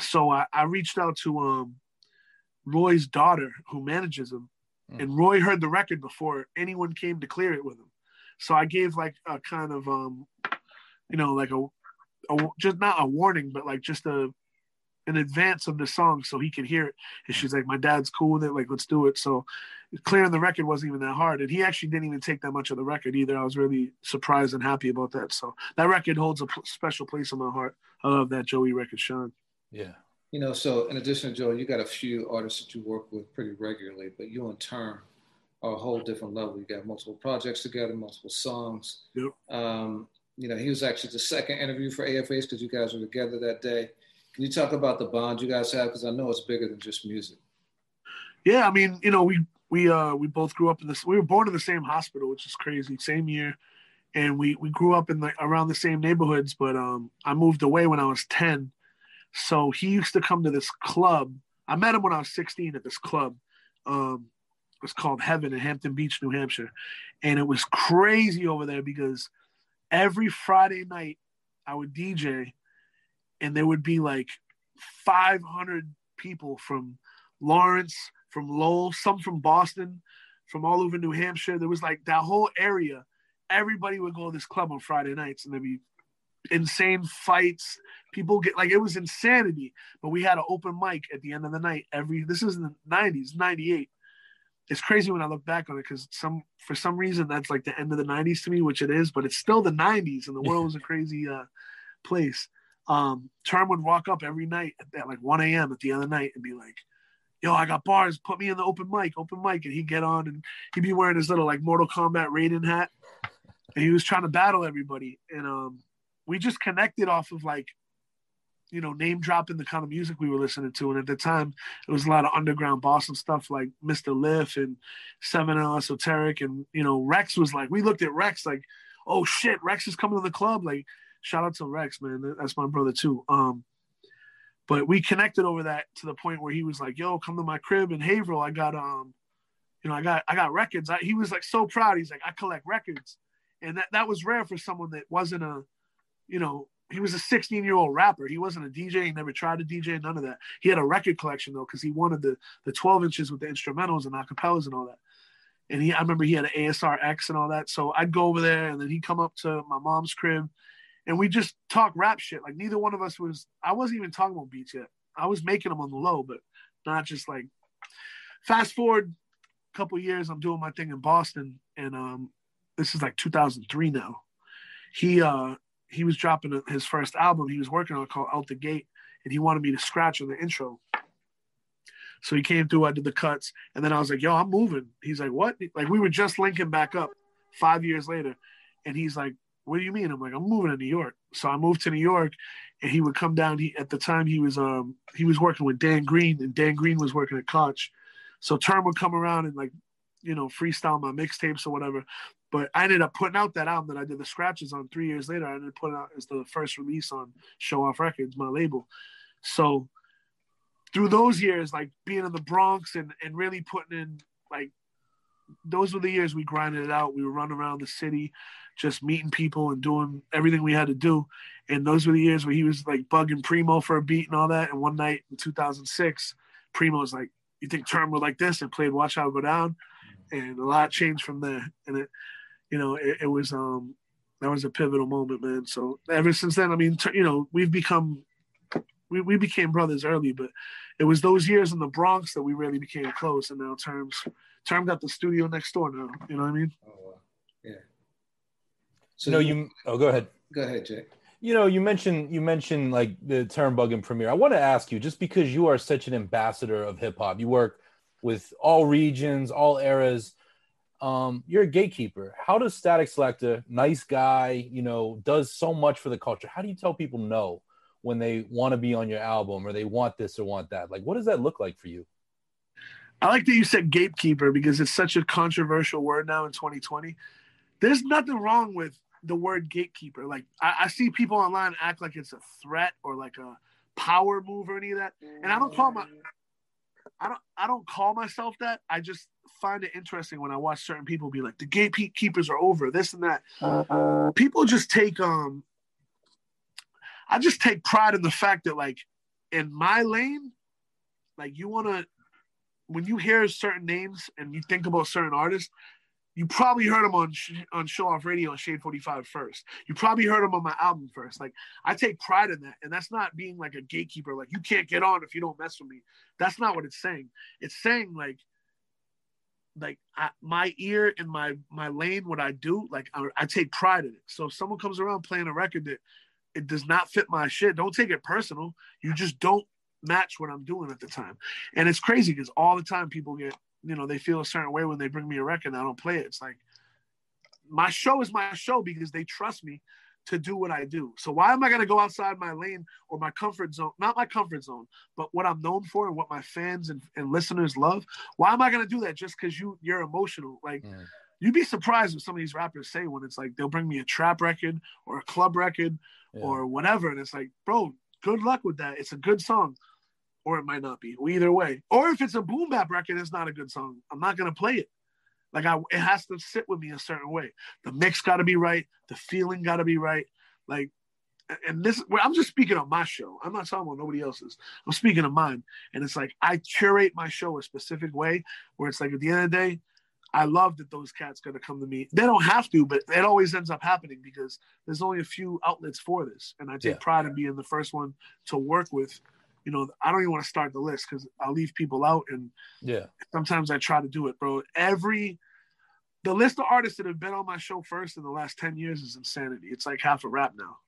So I, I reached out to um Roy's daughter who manages him. Mm. And Roy heard the record before anyone came to clear it with him. So I gave like a kind of um, you know, like a a, just not a warning, but like just a in advance of the song so he could hear it. And she's like, My dad's cool with it, like, let's do it. So clearing the record wasn't even that hard. And he actually didn't even take that much of the record either. I was really surprised and happy about that. So that record holds a special place in my heart. I love that Joey record, Sean. Yeah. You know, so in addition to Joey, you got a few artists that you work with pretty regularly, but you in turn are a whole different level. You got multiple projects together, multiple songs. Yep. Um, you know, he was actually the second interview for AFH because you guys were together that day. Can you talk about the bond you guys have? Because I know it's bigger than just music. Yeah, I mean, you know, we we uh we both grew up in this. We were born in the same hospital, which is crazy. Same year, and we we grew up in the around the same neighborhoods. But um, I moved away when I was ten, so he used to come to this club. I met him when I was sixteen at this club. Um, it was called Heaven in Hampton Beach, New Hampshire, and it was crazy over there because every Friday night I would DJ and there would be like 500 people from Lawrence, from Lowell, some from Boston, from all over New Hampshire. There was like that whole area. Everybody would go to this club on Friday nights, and there'd be insane fights. People get like it was insanity. But we had an open mic at the end of the night. Every this is in the 90s, 98. It's crazy when I look back on it because some for some reason that's like the end of the 90s to me, which it is, but it's still the 90s, and the world was a crazy uh, place um, Term would walk up every night at like 1 a.m. at the the night and be like, yo, I got bars, put me in the open mic, open mic. And he'd get on and he'd be wearing his little like Mortal Kombat Raiden hat. And he was trying to battle everybody. And um, we just connected off of like, you know, name dropping the kind of music we were listening to. And at the time, it was a lot of underground Boston stuff like Mr. Lif and Seven L Esoteric. And, you know, Reks was like, we looked at Reks like, oh shit, Reks is coming to the club. Like, shout out to Reks, man. That's my brother too. Um, but we connected over that to the point where he was like, "Yo, come to my crib in Haverhill. I got um, you know, I got I got records." I, he was like so proud. He's like, "I collect records," and that that was rare for someone that wasn't a, you know, he was a 16 year old rapper. He wasn't a DJ. He never tried to DJ. None of that. He had a record collection though, because he wanted the the 12 inches with the instrumentals and acapellas and all that. And he, I remember he had an ASR X and all that. So I'd go over there, and then he'd come up to my mom's crib and we just talk rap shit. Like neither one of us was. I wasn't even talking about beats yet. I was making them on the low, but not just like. Fast forward a couple years, I'm doing my thing in Boston, and um, this is like 2003 now. He uh he was dropping his first album he was working on called Out the Gate, and he wanted me to scratch on the intro. So he came through, I did the cuts, and then I was like, "Yo, I'm moving." He's like, "What?" Like we were just linking back up five years later, and he's like, what do you mean? I'm like, I'm moving to New York. So I moved to New York and he would come down. He at the time he was um he was working with Dan Green and Dan Green was working at Koch. So Term would come around and like, you know, freestyle my mixtapes or whatever. But I ended up putting out that album that I did the scratches on three years later. I ended up putting out as the first release on Show Off Records, my label. So through those years, like being in the Bronx and, and really putting in like those were the years we grinded it out. We were running around the city just meeting people and doing everything we had to do. And those were the years where he was like bugging Primo for a beat and all that. And one night in 2006, Primo was like, "You think Term would like this?" and played "Watch How Go Down," and a lot changed from there. And it, you know, it, it was um that was a pivotal moment, man. So ever since then, I mean, you know, we've become we, we became brothers early, but it was those years in the Bronx that we really became close. And now Terms Term got the studio next door now. You know what I mean? Oh, yeah. So no, you. Oh, go ahead. Go ahead, Jake. You know, you mentioned you mentioned like the term bug and premiere. I want to ask you, just because you are such an ambassador of hip hop, you work with all regions, all eras. Um, you're a gatekeeper. How does Statik Selektah, nice guy, you know, does so much for the culture? How do you tell people no when they want to be on your album or they want this or want that? Like, what does that look like for you? I like that you said gatekeeper because it's such a controversial word now in 2020. There's nothing wrong with the word gatekeeper. Like I, I, see people online act like it's a threat or like a power move or any of that. And I don't call my I don't I don't call myself that. I just find it interesting when I watch certain people be like the gatekeepers are over this and that. People just take um I just take pride in the fact that like in my lane, like you wanna when you hear certain names and you think about certain artists, you probably heard them on on Show Off Radio on Shade 45 first. You probably heard them on my album first. Like I take pride in that, and that's not being like a gatekeeper. Like you can't get on if you don't mess with me. That's not what it's saying. It's saying like, like I, my ear and my my lane, what I do, like I, I take pride in it. So if someone comes around playing a record that it does not fit my shit, don't take it personal. You just don't match what I'm doing at the time. And it's crazy because all the time people get you know they feel a certain way when they bring me a record and I don't play it. It's like my show is my show because they trust me to do what I do. So why am I going to go outside my lane or my comfort zone? Not my comfort zone, but what I'm known for and what my fans and, and listeners love. Why am I going to do that just because you you're emotional? Like mm. You'd be surprised what some of these rappers say when it's like they'll bring me a trap record or a club record yeah. or whatever, and it's like, bro, good luck with that. It's a good song or it might not be. Either way. Or if it's a boom bap record, it's not a good song. I'm not gonna play it. Like I, it has to sit with me a certain way. The mix got to be right. The feeling got to be right. Like, and this, I'm just speaking on my show. I'm not talking about nobody else's. I'm speaking of mine. And it's like I curate my show a specific way, where it's like at the end of the day, I love that those cats gonna come to me. They don't have to, but it always ends up happening because there's only a few outlets for this, and I take yeah. pride in being the first one to work with you know, I don't even want to start the list because I'll leave people out. And yeah, sometimes I try to do it, bro. Every the list of artists that have been on my show first in the last 10 years is insanity. It's like half a rap now.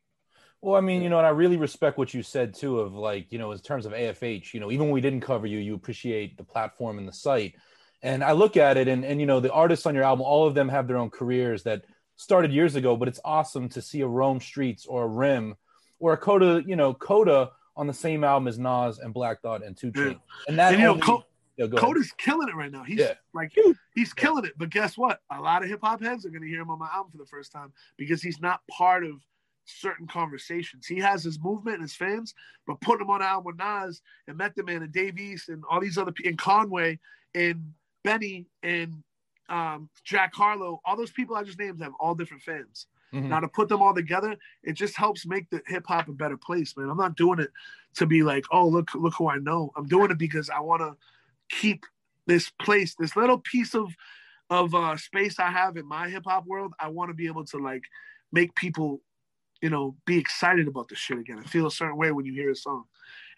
Well, I mean, you know, and I really respect what you said too of like, you know, in terms of AFH, you know, even when we didn't cover you, you appreciate the platform and the site. And I look at it and and you know, the artists on your album, all of them have their own careers that started years ago, but it's awesome to see a Rome Streets or a Rim or a Kota, you know, Kota on the same album as Nas and Black Thought and Two Chainz. Yeah. And that and, you only, know, yeah, Kota's killing it right now. He's yeah. like he's killing it. But guess what? A lot of hip hop heads are gonna hear him on my album for the first time because he's not part of certain conversations. He has his movement and his fans, but putting him on an album with Nas and Method Man and Dave East and all these other people and Conway and Benny and um, Jack Harlow, all those people I just named have all different fans. Mm-hmm. Now to put them all together, it just helps make the hip hop a better place, man. I'm not doing it to be like, oh look, look who I know. I'm doing it because I want to keep this place, this little piece of of uh, space I have in my hip hop world. I want to be able to like make people, you know, be excited about the shit again and feel a certain way when you hear a song.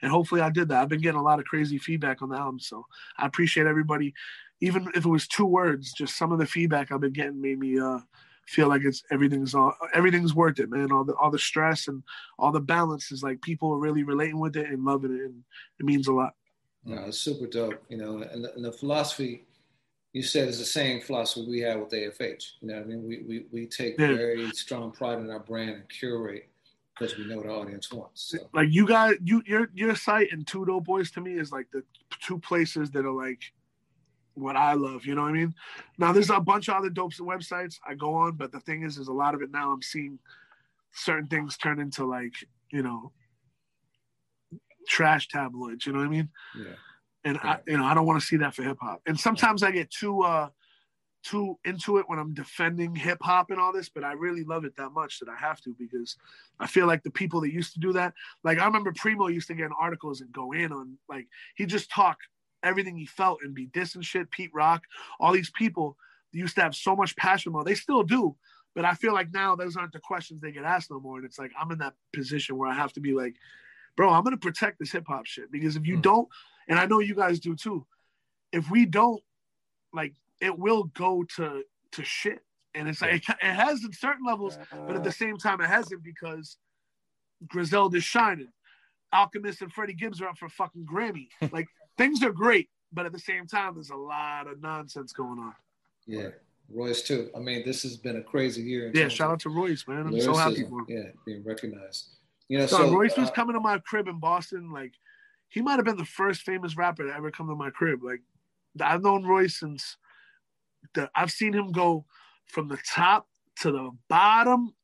And hopefully I did that. I've been getting a lot of crazy feedback on the album, so I appreciate everybody. Even if it was two words, just some of the feedback I've been getting made me uh, feel like it's everything's all everything's worth it, man. All the all the stress and all the balance is like people are really relating with it and loving it, and it means a lot. No, it's super dope, you know. And the, and the philosophy you said is the same philosophy we have with AFH. You know, I mean, we we, we take yeah. very strong pride in our brand and curate because we know what the audience wants. So. Like you guys, you your your site and Two Dope Boys to me is like the two places that are like what I love. You know what I mean? Now there's a bunch of other dope websites I go on, but the thing is, is a lot of it now I'm seeing certain things turn into like you know trash tabloids. You know what I mean? Yeah. And yeah. I, you know, I don't want to see that for hip hop. And sometimes I get too uh too into it when I'm defending hip hop and all this, but I really love it that much that I have to because I feel like the people that used to do that, like I remember Primo used to get in articles and go in on like he just talk everything he felt and be distant shit. Pete Rock, all these people used to have so much passion about. They still do, but I feel like now those aren't the questions they get asked no more. And it's like I'm in that position where I have to be like, bro, I'm gonna protect this hip hop shit because if you mm. don't, and I know you guys do too, if we don't, like, it will go to to shit. And it's like it, it has in certain levels, but at the same time, it hasn't because Griselda's shining. Alchemist and Freddie Gibbs are up for fucking Grammy. Like things are great, but at the same time, there's a lot of nonsense going on. Yeah. Royce too. I mean, this has been a crazy year. Yeah, shout out to Royce, man. I'm so happy for him. Yeah, being recognized. You know, so, so Royce uh, was coming to my crib in Boston. Like, he might have been the first famous rapper to ever come to my crib. Like, I've known Royce since the. I've seen him go from the top to the bottom,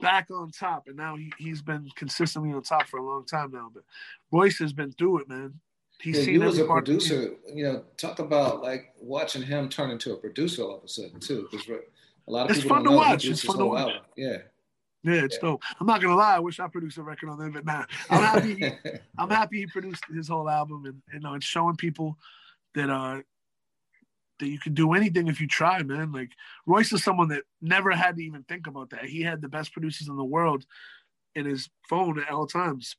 back on top, and now he, he's been consistently on top for a long time now. But Royce has been through it, man. He's yeah, seen you as a producer, you know, talk about like watching him turn into a producer all of a sudden too, because a lot of it's people fun to watch. It's fun to watch. Album. Yeah. Yeah, it's yeah. dope. I'm not gonna lie. I wish I produced a record on them, but nah, I'm happy. He, I'm happy he produced his whole album, and you know, it's showing people that uh, that you can do anything if you try, man. Like Royce is someone that never had to even think about that. He had the best producers in the world in his phone at all times.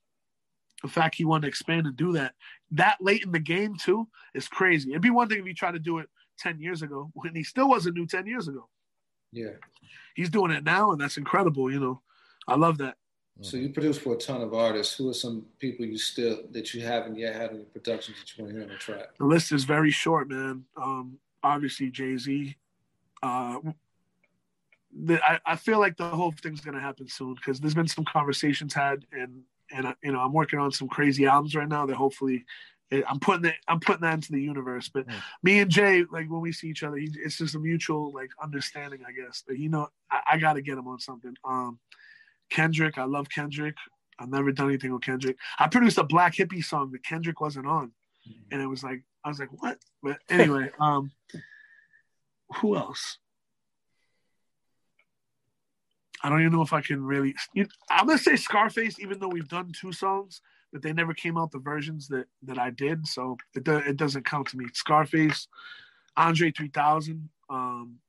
The fact he wanted to expand and do that that late in the game too is crazy. It'd be one thing if you tried to do it ten years ago when he still wasn't new ten years ago. Yeah, he's doing it now, and that's incredible. You know, I love that. So you produce for a ton of artists. Who are some people you still that you haven't yet had in your productions that you want to hear on the track? The list is very short, man. Um, obviously Jay Z. Uh, I, I feel like the whole thing's gonna happen soon because there's been some conversations had, and and you know I'm working on some crazy albums right now that hopefully I'm putting it I'm putting that into the universe. But mm. me and Jay, like when we see each other, he, it's just a mutual like understanding, I guess. That you know I, I got to get him on something. Um, Kendrick, I love Kendrick. I've never done anything with Kendrick. I produced a Black Hippy song that Kendrick wasn't on, mm. and it was like I was like, what? But anyway, um, who else? I don't even know if I can really. I'm gonna say Scarface, even though we've done two songs, but they never came out the versions that that I did, so it do, it doesn't count to me. Scarface, Andre 3000. Um,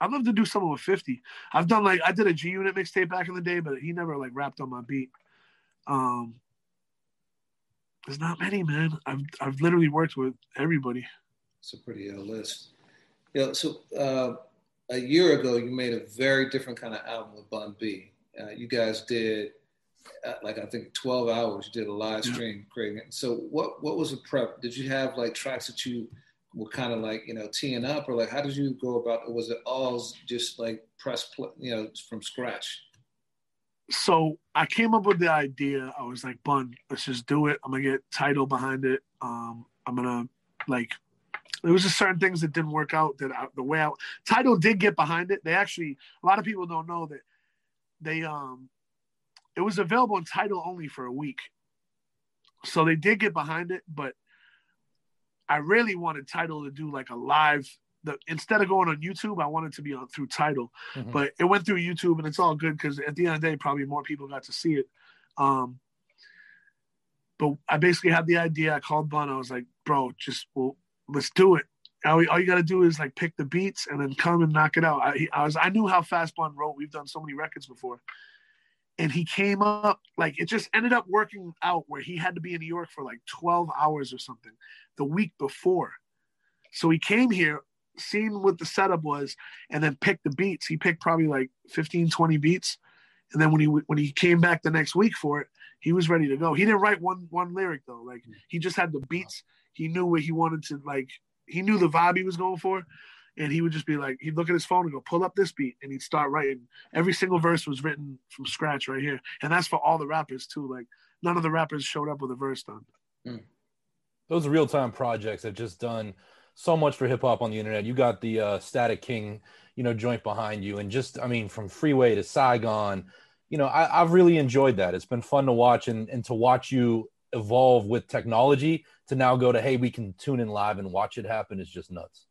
I'd love to do something with 50. I've done like I did a G Unit mixtape back in the day, but he never like rapped on my beat. Um, there's not many, man. I've I've literally worked with everybody. It's a pretty ill list. Yeah. So uh, a year ago, you made a very different kind of album with Bun B. Uh, you guys did uh, like I think 12 hours. You did a live stream, it. So what what was the prep? Did you have like tracks that you were kind of like you know teeing up, or like how did you go about? Or was it all just like press, play, you know, from scratch? so I came up with the idea. I was like, "Bun, let's just do it. I'm gonna get Tidal behind it. Um, I'm gonna like." There was just certain things that didn't work out. That I, the way I Tidal did get behind it. They actually a lot of people don't know that they um it was available in Tidal only for a week, so they did get behind it. But I really wanted Tidal to do like a live the instead of going on YouTube, I wanted to be on through Tidal, mm-hmm. but it went through YouTube, and it's all good because at the end of the day, probably more people got to see it. Um, but I basically had the idea. I called Bun. I was like, "Bro, just well, let's do it. All, all you got to do is like pick the beats and then come and knock it out." I, I was I knew how fast Bun wrote. We've done so many records before, and he came up like it just ended up working out where he had to be in New York for like 12 hours or something the week before. So he came here seen what the setup was and then picked the beats. He picked probably like 15, 20 beats. And then when he when he came back the next week for it, he was ready to go. He didn't write one one lyric though. Like he just had the beats. He knew what he wanted to like. He knew the vibe he was going for, and he would just be like, he'd look at his phone and go, "Pull up this beat," and he'd start writing. Every single verse was written from scratch right here, and that's for all the rappers too. Like none of the rappers showed up with a verse done. Mm. Those real time projects have just done so much for hip hop on the internet. You got the uh, Statik KXNG, you know, joint behind you, and just I mean, from Freeway to Saigon, you know, I, have really enjoyed that. It's been fun to watch and and to watch you evolve with technology to now go to hey, we can tune in live and watch it happen is just nuts.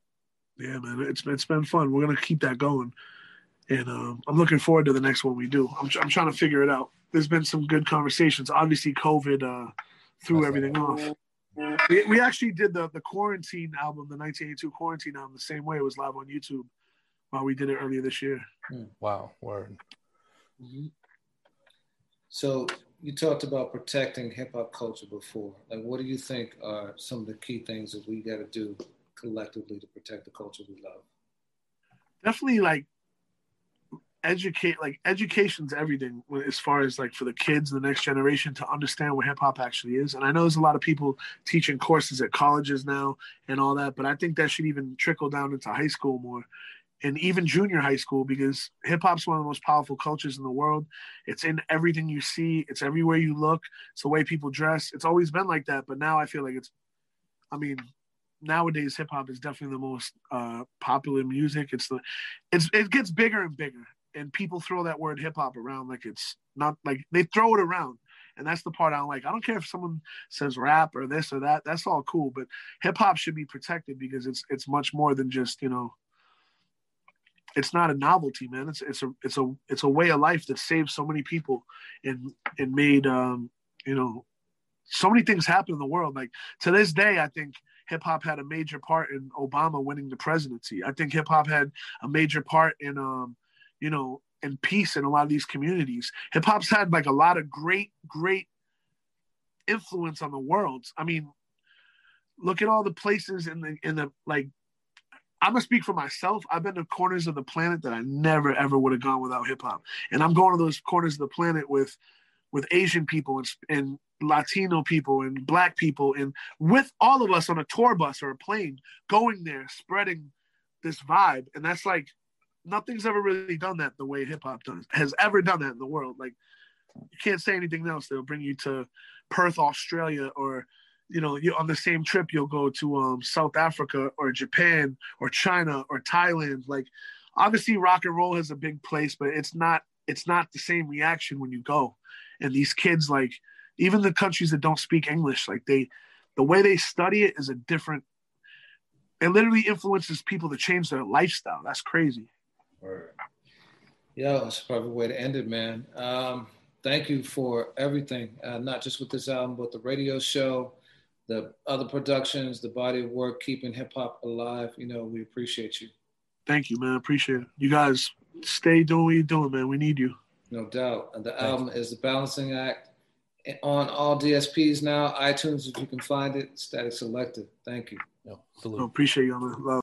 Yeah, man, it's it's been fun. We're gonna keep that going, and um, I'm looking forward to the next one we do. I'm I'm trying to figure it out. There's been some good conversations. Obviously, COVID uh, threw That's everything off. We, we actually did the the quarantine album, the 1982 quarantine album, the same way. It was live on YouTube while we did it earlier this year. Hmm. Wow, word. Mm-hmm. So you talked about protecting hip hop culture before. Like, what do you think are some of the key things that we got to do collectively to protect the culture we love? Definitely, like educate like education's everything as far as like for the kids the next generation to understand what hip hop actually is and i know there's a lot of people teaching courses at colleges now and all that but i think that should even trickle down into high school more and even junior high school because hip hop's one of the most powerful cultures in the world it's in everything you see it's everywhere you look it's the way people dress it's always been like that but now i feel like it's i mean nowadays hip hop is definitely the most uh, popular music. It's the it's it gets bigger and bigger and people throw that word hip hop around like it's not like they throw it around. And that's the part I don't like. I don't care if someone says rap or this or that. That's all cool, but hip hop should be protected because it's it's much more than just you know. It's not a novelty, man. It's it's a it's a it's a way of life that saved so many people and and made um you know so many things happen in the world. Like to this day, I think hip hop had a major part in Obama winning the presidency. I think hip hop had a major part in, um, you know, in peace in a lot of these communities. Hip hop's had like a lot of great, great influence on the world. I mean, look at all the places in the in the like. I'm gonna speak for myself. I've been to corners of the planet that I never ever would have gone without hip hop, and I'm going to those corners of the planet with with Asian people and, and Latino people and black people and with all of us on a tour bus or a plane going there, spreading this vibe. And that's like nothing's ever really done that the way hip hop does has ever done that in the world. Like you can't say anything else. They'll bring you to Perth, Australia, or you know, you on the same trip you'll go to um, South Africa or Japan or China or Thailand. Like obviously rock and roll has a big place, but it's not it's not the same reaction when you go. And these kids like even the countries that don't speak English, like they, the way they study it is a different. It literally influences people to change their lifestyle. That's crazy. Word. Yeah, that's probably perfect way to end it, man. Um, thank you for everything, uh, not just with this album, but the radio show, the other productions, the body of work, keeping hip hop alive. You know, we appreciate you. Thank you, man. Appreciate it. You guys stay doing what you're doing, man. We need you. No doubt. And the album is The Balancing Act on all DSPs now, iTunes, if you can find it, Statik Selektah. Thank you. No, appreciate you on the love.